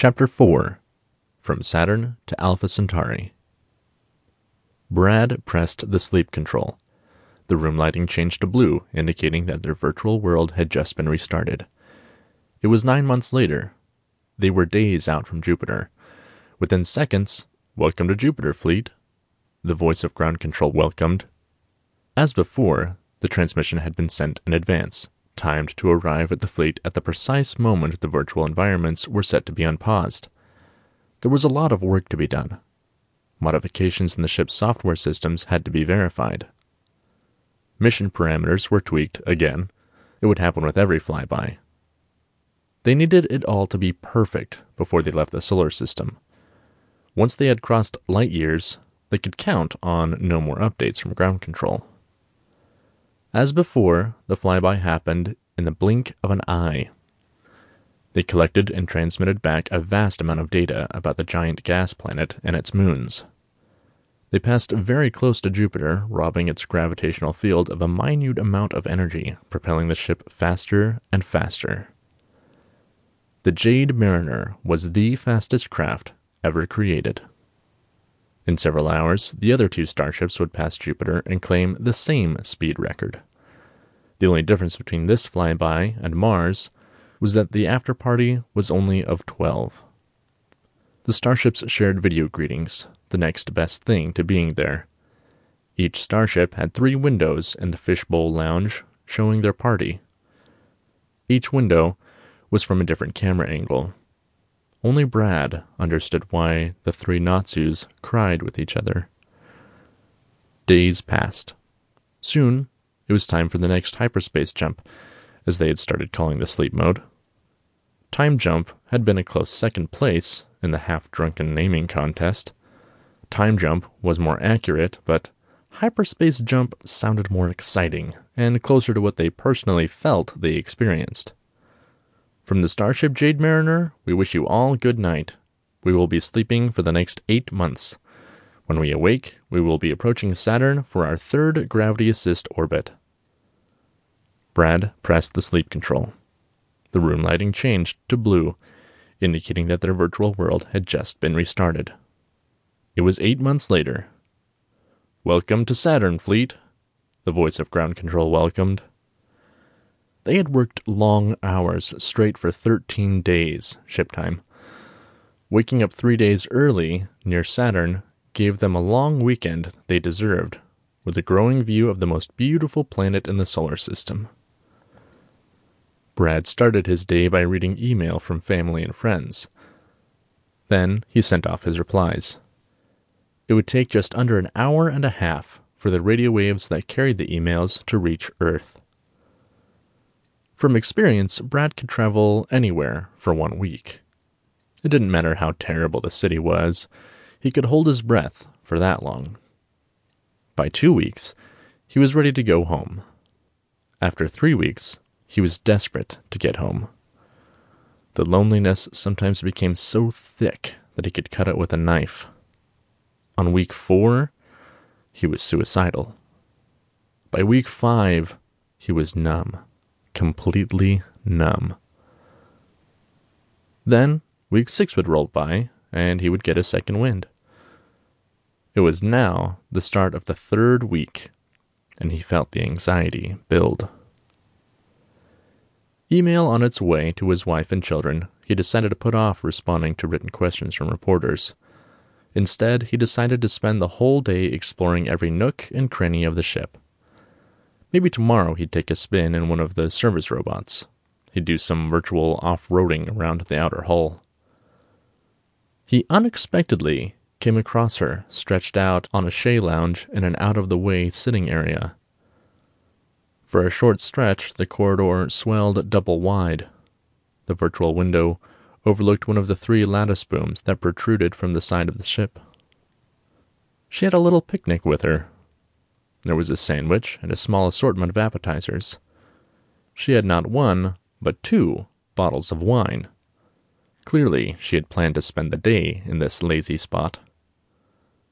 Chapter 4 From Saturn to Alpha Centauri. Brad pressed the sleep control. The room lighting changed to blue, indicating that their virtual world had just been restarted. It was nine months later. They were days out from Jupiter. Within seconds, Welcome to Jupiter, fleet. The voice of ground control welcomed. As before, the transmission had been sent in advance, timed to arrive at the fleet at the precise moment the virtual environments were set to be unpaused. There was a lot of work to be done. Modifications in the ship's software systems had to be verified. Mission parameters were tweaked again. It would happen with every flyby. They needed it all to be perfect before they left the solar system. Once they had crossed light years, they could count on no more updates from ground control. As before, the flyby happened in the blink of an eye. They collected and transmitted back a vast amount of data about the giant gas planet and its moons. They passed very close to Jupiter, robbing its gravitational field of a minute amount of energy, propelling the ship faster and faster. The Jade Mariner was the fastest craft ever created. In several hours, the other two starships would pass Jupiter and claim the same speed record. The only difference between this flyby and Mars was that the after party was only of 12. The starships shared video greetings, the next best thing to being there. Each starship had three windows in the fishbowl lounge showing their party. Each window was from a different camera angle. Only Brad understood why the three Natsus cried with each other. Days passed. Soon, it was time for the next hyperspace jump, as they had started calling the sleep mode. Time jump had been a close second place in the half drunken naming contest. Time jump was more accurate, but hyperspace jump sounded more exciting and closer to what they personally felt they experienced. From the Starship Jade Mariner, we wish you all good night. We will be sleeping for the next eight months. When we awake, we will be approaching Saturn for our third gravity assist orbit. Brad pressed the sleep control. The room lighting changed to blue, indicating that their virtual world had just been restarted. It was eight months later. Welcome to Saturn, fleet, the voice of ground control welcomed. They had worked long hours straight for 13 days, ship time. Waking up three days early near Saturn gave them a long weekend they deserved, with a growing view of the most beautiful planet in the solar system. Brad started his day by reading email from family and friends. Then he sent off his replies. It would take just under an hour and a half for the radio waves that carried the emails to reach Earth. From experience, Brad could travel anywhere for one week. It didn't matter how terrible the city was, he could hold his breath for that long. By two weeks, he was ready to go home. After three weeks, he was desperate to get home. The loneliness sometimes became so thick that he could cut it with a knife. On week four, he was suicidal. By week five, he was numb completely numb. Then week six would roll by, and he would get a second wind. It was now the start of the third week, and he felt the anxiety build. Email on its way to his wife and children, he decided to put off responding to written questions from reporters. Instead, he decided to spend the whole day exploring every nook and cranny of the ship. Maybe tomorrow he'd take a spin in one of the service robots. He'd do some virtual off roading around the outer hull. He unexpectedly came across her stretched out on a chaise lounge in an out of the way sitting area. For a short stretch, the corridor swelled double wide. The virtual window overlooked one of the three lattice booms that protruded from the side of the ship. She had a little picnic with her, there was a sandwich and a small assortment of appetizers. She had not one, but two bottles of wine. Clearly, she had planned to spend the day in this lazy spot.